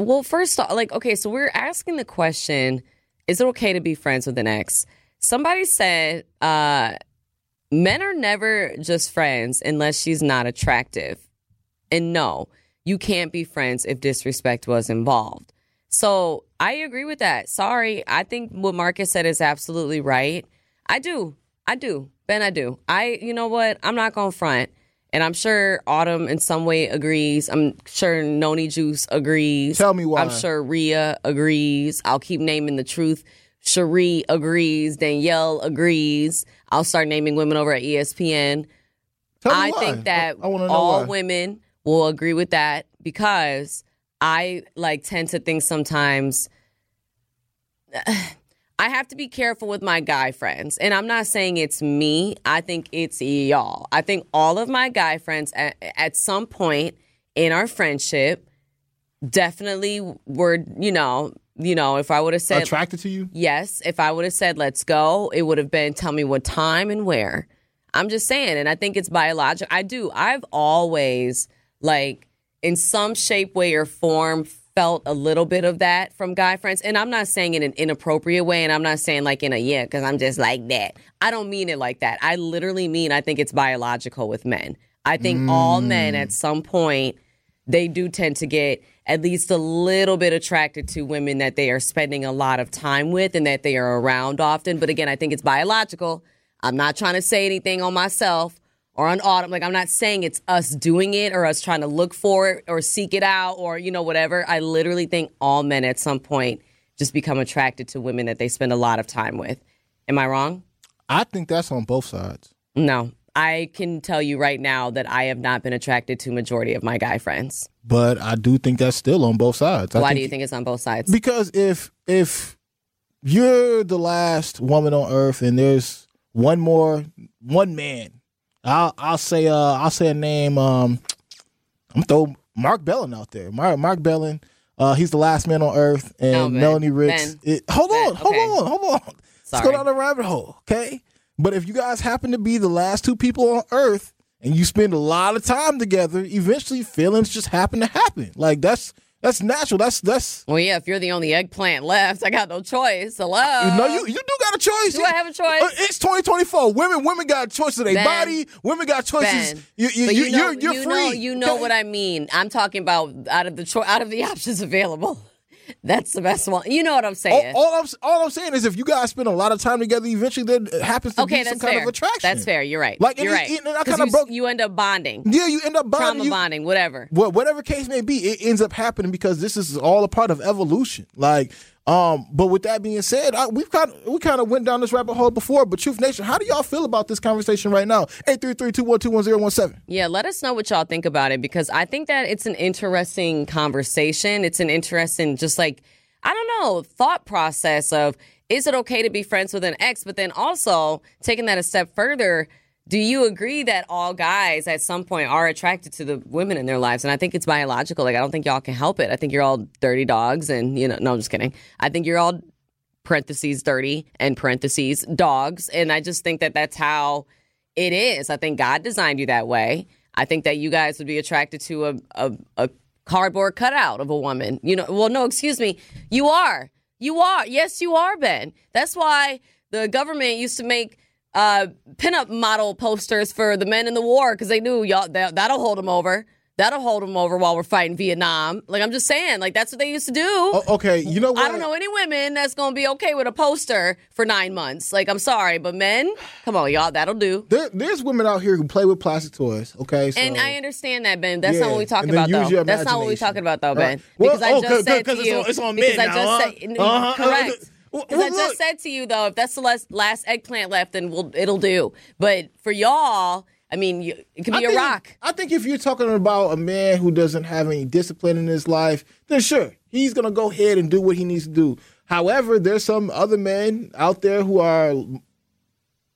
Well, first off, like, okay, so we're asking the question is it okay to be friends with an ex? Somebody said, uh, men are never just friends unless she's not attractive. And no, you can't be friends if disrespect was involved. So I agree with that. Sorry. I think what Marcus said is absolutely right. I do. I do. Ben, I do. I, you know what? I'm not going to front. And I'm sure Autumn in some way agrees. I'm sure Noni Juice agrees. Tell me why. I'm sure Ria agrees. I'll keep naming the truth. Cherie agrees. Danielle agrees. I'll start naming women over at ESPN. Tell me I think that I, I want to know all why. women will agree with that because I like tend to think sometimes I have to be careful with my guy friends. And I'm not saying it's me. I think it's y'all. I think all of my guy friends at, at some point in our friendship definitely were, you know, you know, if I would have said attracted to you? Yes, if I would have said let's go, it would have been tell me what time and where. I'm just saying, and I think it's biological. I do. I've always like in some shape, way, or form felt a little bit of that from guy friends. And I'm not saying in an inappropriate way, and I'm not saying like in a yeah, because I'm just like that. I don't mean it like that. I literally mean I think it's biological with men. I think all men at mm. some point they do tend to get at least a little bit attracted to women that they are spending a lot of time with and that they are around often. But again, I think it's biological. I'm not trying to say anything on myself or on Autumn. Like, I'm not saying it's us doing it or us trying to look for it or seek it out or, you know, whatever. I literally think all men at some point just become attracted to women that they spend a lot of time with. Am I wrong? I think that's on both sides. No. I can tell you right now that I have not been attracted to majority of my guy friends. But I do think that's still on both sides. Why do you think it's on both sides? Because if if you're the last woman on earth and there's one more one man, I'll I'll say uh I'll say a name um I'm gonna throw Mark Bellin out there. Mark Mark Bellin, uh he's the last man on earth and Ben. Melanie Ricks. It, hold Ben, on, hold okay. on, hold on. Let's go down the rabbit hole, okay? But if you guys happen to be the last two people on earth and you spend a lot of time together, eventually feelings just happen to happen. Like that's that's natural. That's that's Well, yeah, if you're the only eggplant left, I got no choice. Hello. no, you you do got a choice. Do I have a choice? Uh, It's 2024. Women women got choices of their Ben. body. Women got choices. Ben. you you, you, you know, you're, you're you free. know, you know okay? what I mean. I'm talking about out of the cho- out of the options available. That's the best one. You know what I'm saying? all I'm all I'm saying is if you guys spend a lot of time together, eventually there happens to okay, be some that's kind of attraction. That's fair. You're right. Like, you're it- right. and I 'Cause kinda broke- you end up bonding, Yeah, you end up bonding. trauma you- bonding, whatever. Wha- whatever case may be, it ends up happening because this is all a part of evolution. Like, um, but with that being said, I, we've kind of we kind of went down this rabbit hole before. But Truth Nation, how do y'all feel about this conversation right now? Eight three three two one two one zero one seven. Yeah, let us know what y'all think about it because I think that it's an interesting conversation. It's an interesting, just like, I don't know, thought process of is it okay to be friends with an ex? But then also taking that a step further, do you agree that all guys at some point are attracted to the women in their lives? And I think it's biological. Like, I don't think y'all can help it. I think you're all dirty dogs and, you know, no, I'm just kidding. I think you're all parentheses dirty and parentheses dogs. And I just think that that's how it is. I think God designed you that way. I think that you guys would be attracted to a, a, a cardboard cutout of a woman. You know, well, no, excuse me. You are. You are. Yes, you are, Ben. That's why the government used to make uh, pinup model posters for the men in the war because they knew y'all that, that'll hold them over. That'll hold them over while we're fighting Vietnam. Like I'm just saying, like that's what they used to do. Oh, okay, you know what? I don't know any women that's gonna be okay with a poster for nine months. Like, I'm sorry, but men, come on, y'all, that'll do. There, there's women out here who play with plastic toys. Okay, so, And I understand that, Ben. That's not what we talking about, though. That's not what we talking about, though, Ben. right. Well, Because I oh, just 'cause- said to it's you, on- it's on because men I now, just huh? said, Uh-huh. correct. Well, Because I look. just said to you though, if that's the last, last eggplant left, then we'll it'll do. But for y'all, I mean, you, it could be I a think, rock. I think if you're talking about a man who doesn't have any discipline in his life, then sure, he's gonna go ahead and do what he needs to do. However, there's some other men out there who are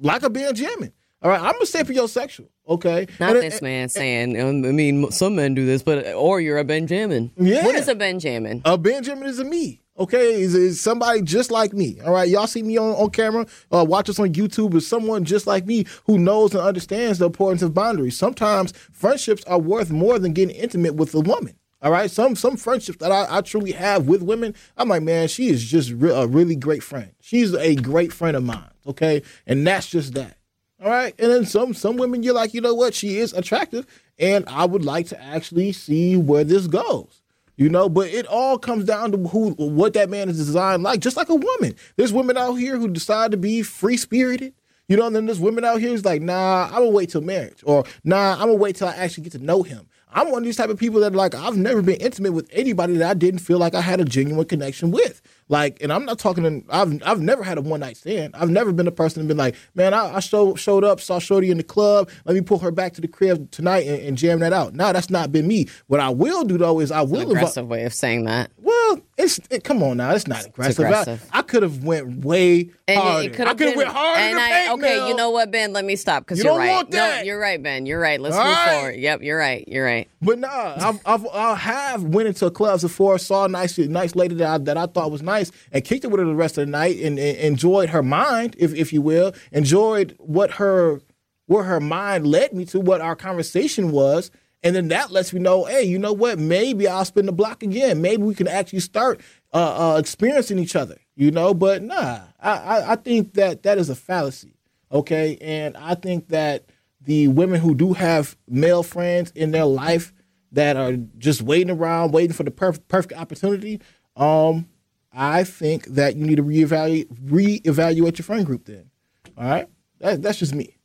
like a Benjamin. All right, I'm a sapiosexual. Okay, Not And- this man saying. Um, I mean, some men do this, but or you're a Benjamin. Yeah. What is a Benjamin? A Benjamin is a me. Okay, is is somebody just like me. All right, y'all see me on, on camera, uh, watch us on YouTube. Is someone just like me who knows and understands the importance of boundaries. Sometimes friendships are worth more than getting intimate with a woman. All right, some some friendships that I, I truly have with women, I'm like, man, she is just re- a really great friend. She's a great friend of mine. Okay, and that's just that. All right, and then some some women, you're like, you know what, she is attractive, and I would like to actually see where this goes. You know, but it all comes down to who, what that man is designed like. Just like a woman, there's women out here who decide to be free spirited. You know, and then there's women out here who's like, nah, I'm gonna wait till marriage, or nah, I'm gonna wait till I actually get to know him. I'm one of these type of people that like I've never been intimate with anybody that I didn't feel like I had a genuine connection with. Like, and I'm not talking. In, I've I've never had a one night stand. I've never been a person to been like, man, I, I show, showed up, saw Shorty in the club. Let me pull her back to the crib tonight and, and jam that out. No, that's not been me. What I will do though is I will aggressive way of saying that. Well, it's it, come on now. It's not aggressive. aggressive. I, I could have went way And harder. it I could have went harder. and I, okay, you know what, Ben? Let me stop because You you're don't right. want No, that. you're right, Ben. You're right. Let's All move right. forward. Yep, you're right. You're right. But nah, I've, I've I have went into clubs before, saw a nice nice lady that I, that I thought was nice, and kicked it with her the rest of the night, and, and enjoyed her mind, if if you will, enjoyed what her where her mind led me to, what our conversation was, and then that lets me know, hey, you know what? Maybe I'll spin the block again. Maybe we can actually start uh, uh, experiencing each other, you know. But nah, I, I I think that that is a fallacy, okay, and I think that the women who do have male friends in their life that are just waiting around, waiting for the perfect perfect opportunity, um, I think that you need to reevaluate reevaluate your friend group. Then, all right, that, that's just me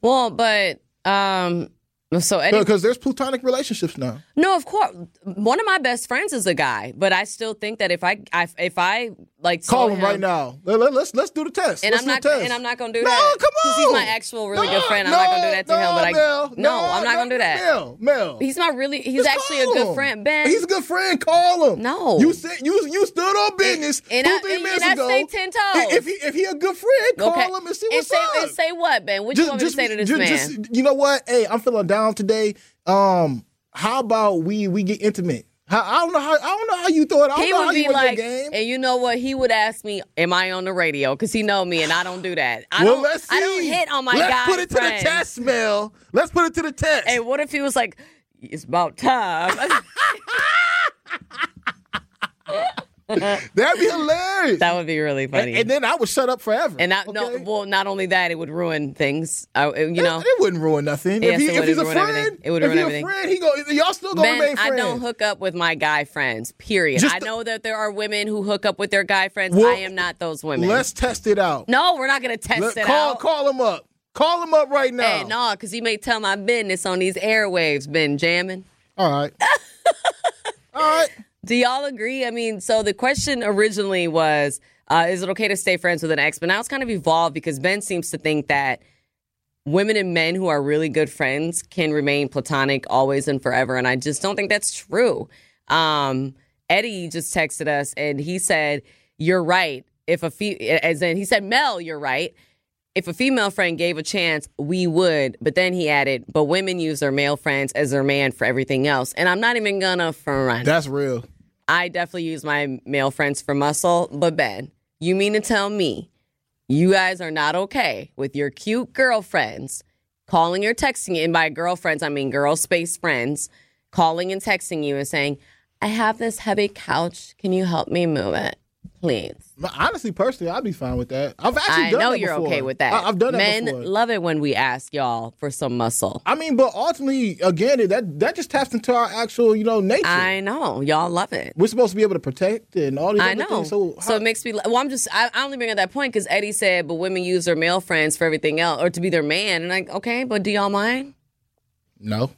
Well, but um, so because there's platonic relationships now. No, of course. One of my best friends is a guy, but I still think that if I, I if I like Call saw him right now. Let, us let's let's do the test. And Let's I'm not the test. and I'm not gonna do No, that. No, come on. he's my actual really good friend. I'm not gonna do that to no, him. But I Mel, no, I'm not gonna do that. Mel, Mel. He's not really. He's Just actually a good him. friend, Ben. He's a good friend. Call him. No. you said you you stood on business and two I- three and minutes I ago. stay 10 toes. If he if he a good friend, call okay. him and see and what's say, up. And say what, Ben? What you want me to say to this just- man? just- you know what? Hey, I'm feeling down today. Um, how about we we get intimate? How, I don't know how I don't know how you thought. I he would be like, game. and you know what? He would ask me, "Am I on the radio?" Because he know me, and I don't do that. I well, don't. let's see. I don't hit on my guy. Let's guy put it friends. to the test, Mel. Let's put it to the test. Hey, what if he was like, "It's about time"? That'd be hilarious. that would be really funny. and, and then I would shut up forever. And not, no, well, not only that, it would ruin things. I, you know, it, wouldn't ruin nothing. Yes, if, he, it if he's a friend, everything. It would if ruin everything. a friend, he go. Y'all still gonna remain I friends. don't hook up with my guy friends. Period. Just I know that there are women who hook up with their guy friends. Well, I am not those women. Let's test it out. no, we're not going to test Let- it call out. call him up. Call him up right now. Hey, no, because he may tell my business on these airwaves. Been jamming. All right. All right. Do y'all agree? I mean, so the question originally was, uh, is it okay to stay friends with an ex? But now it's kind of evolved because Ben seems to think that women and men who are really good friends can remain platonic always and forever. And I just don't think that's true. Um, Eddie just texted us and he said, You're right. If a fe- as in he said, Mel, you're right. If a female friend gave a chance, we would. But then he added, but women use their male friends as their man for everything else. And I'm not even gonna front. That's real. I definitely use my male friends for muscle. But Ben, you mean to tell me you guys are not okay with your cute girlfriends calling or texting you? And by girlfriends, I mean girl space friends calling and texting you and saying, I have this heavy couch. Can you help me move it? Please. Honestly, personally, I'd be fine with that. I've actually I done know you're before. okay with that. I, have done that Men before. love it when we ask y'all for some muscle. I mean, but ultimately, again, that that just taps into our actual, you know, nature. I know. Y'all love it. We're supposed to be able to protect and all these I other know. things. So, So, it makes me. Well, I'm just. I, I only bring up that point because Eddie said, "But women use their male friends for everything else, or to be their man." And like, okay, but do y'all mind? no.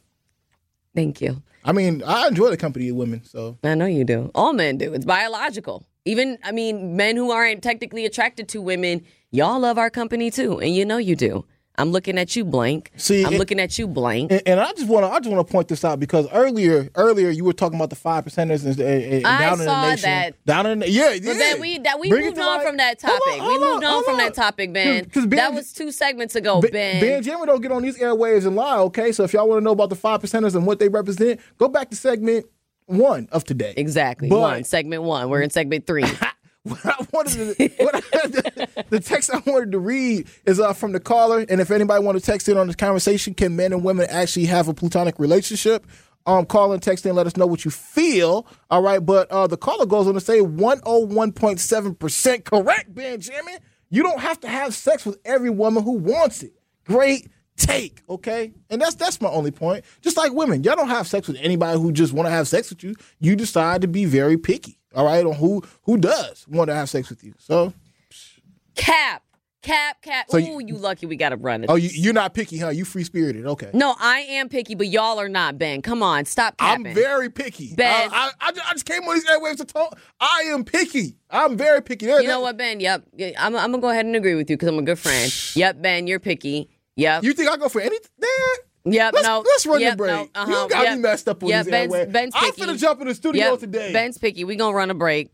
Thank you. I mean, I enjoy the company of women. So I know you do. All men do. It's biological. Even, I mean, men who aren't technically attracted to women, y'all love our company too, and you know you do. I'm looking at you, blank. See, I'm it- looking at you, blank. And, and I just want to, I just want to point this out because earlier, earlier you were talking about the five percenters and, and, and down in the nation, that. down in the, yeah, yeah. But then we that we Bring moved on life. from that Hold topic. on, we moved on, hold from that topic, Ben. 'Cause- 'cause Ben- that was two segments ago, Ben, Ben. Ben Jamie don't get on these airwaves and lie, okay? So if y'all want to know about the five percenters and what they represent, go back to segment one of today. exactly. But- one segment one. We're in segment three. What I wanted to, what I, the, the text I wanted to read is uh, from the caller, and if anybody want to text in on this conversation, can men and women actually have a platonic relationship? Um, call and text in, let us know what you feel. All right, but uh, the caller goes on to say 101.7% correct, Benjamin. You don't have to have sex with every woman who wants it. Great take, okay? And that's that's my only point. Just like women, y'all don't have sex with anybody who just want to have sex with you. You decide to be very picky, all right, on who who does want to have sex with you. So, Cap, cap, cap. So Ooh, you- you, lucky we got to run oh, you, you're not picky, huh? You free spirited, okay? No, I am picky, but y'all are not, Ben. Come on, stop I'm very picky. Ben. I, I, I ju- I just came on these airwaves to talk. I am picky. I'm very picky. There- you know what, Ben? Yep. I'm, I'm going to go ahead and agree with you because I'm a good friend. Yep, Ben, you're picky. Yep. You think I go for anything? Yep, Let's, no. let's run yep, the break. no, uh-huh, you got yep. me messed up on Yep, these Ben's, airwaves. Ben's I'm picky. finna jump in the studio Yep, today. Ben's picky. we to run a break.